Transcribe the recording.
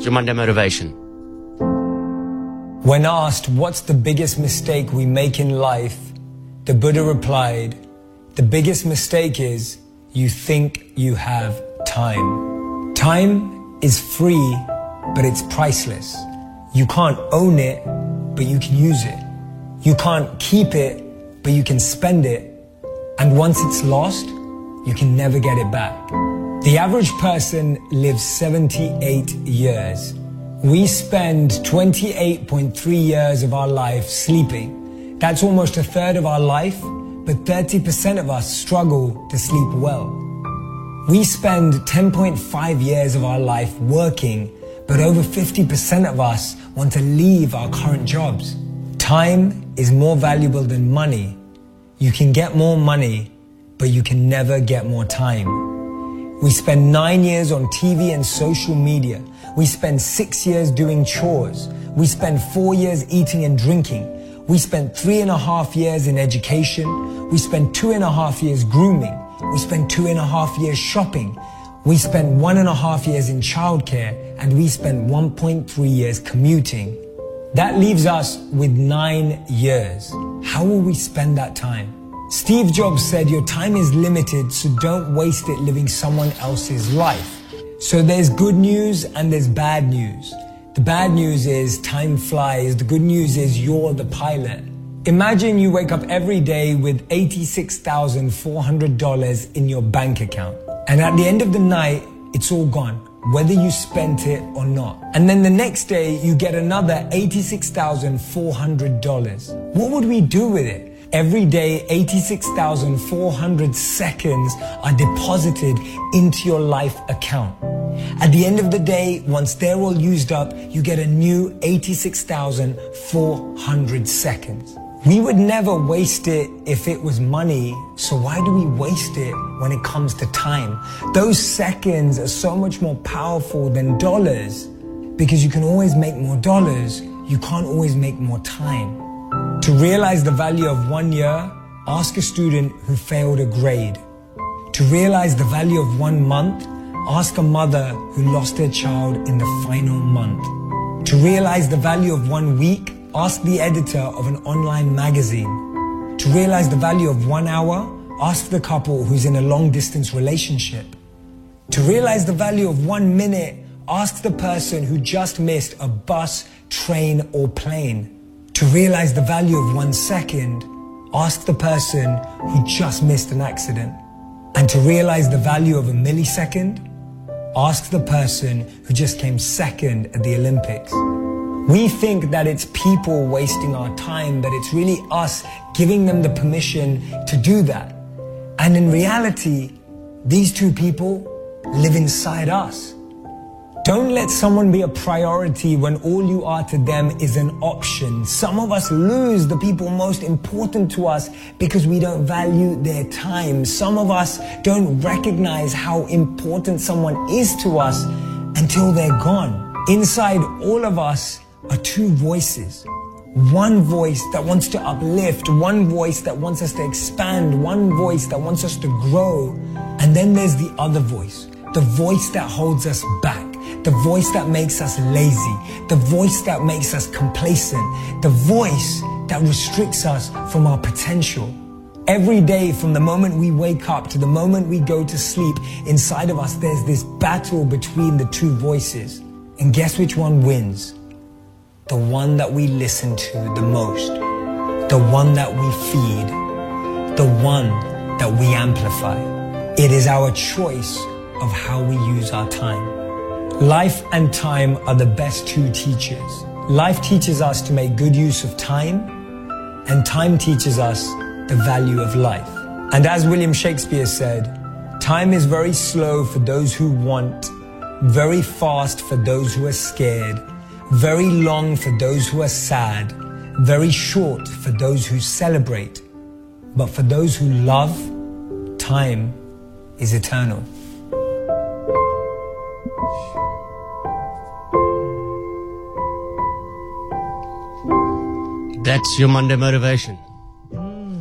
Your Monday motivation. When asked what's the biggest mistake we make in life, the Buddha replied, the biggest mistake is you think you have time. Time is free, but it's priceless. You can't own it, but you can use it. You can't keep it, but you can spend it. And once it's lost, you can never get it back. The average person lives 78 years. We spend 28.3 years of our life sleeping. That's almost a third of our life, but 30% of us struggle to sleep well. We spend 10.5 years of our life working, but over 50% of us want to leave our current jobs. Time is more valuable than money. You can get more money, but you can never get more time. We spend nine years on TV and social media. We spend six years doing chores. We spend four years eating and drinking. We spend three and a half years in education. We spend two and a half years grooming. We spend two and a half years shopping. We spend one and a half years in childcare and we spend 1.3 years commuting. That leaves us with nine years. How will we spend that time? Steve Jobs said your time is limited, so don't waste it living someone else's life. So there's good news and there's bad news. The bad news is time flies. The good news is you're the pilot. Imagine you wake up every day with $86,400 in your bank account. And at the end of the night, it's all gone whether you spent it or not. And then the next day, you get another $86,400. What would we do with it? Every day, 86,400 seconds are deposited into your life account. At the end of the day, once they're all used up, you get a new 86,400 seconds. We would never waste it if it was money, so why do we waste it when it comes to time? Those seconds are so much more powerful than dollars because you can always make more dollars, you can't always make more time. To realize the value of one year, ask a student who failed a grade. To realize the value of one month, ask a mother who lost her child in the final month. To realize the value of one week, Ask the editor of an online magazine. To realize the value of one hour, ask the couple who's in a long distance relationship. To realize the value of one minute, ask the person who just missed a bus, train, or plane. To realize the value of one second, ask the person who just missed an accident. And to realize the value of a millisecond, ask the person who just came second at the Olympics. We think that it's people wasting our time, but it's really us giving them the permission to do that. And in reality, these two people live inside us. Don't let someone be a priority when all you are to them is an option. Some of us lose the people most important to us because we don't value their time. Some of us don't recognize how important someone is to us until they're gone. Inside all of us are two voices. One voice that wants to uplift, one voice that wants us to expand, one voice that wants us to grow. And then there's the other voice, the voice that holds us back, the voice that makes us lazy, the voice that makes us complacent, the voice that restricts us from our potential. Every day, from the moment we wake up to the moment we go to sleep, inside of us, there's this battle between the two voices. And guess which one wins? the one that we listen to the most, the one that we feed, the one that we amplify. It is our choice of how we use our time. Life and time are the best two teachers. Life teaches us to make good use of time, and time teaches us the value of life. And as William Shakespeare said, time is very slow for those who want, very fast for those who are scared, very long for those who are sad, very short for those who celebrate, but for those who love, time is eternal. That's your Monday motivation.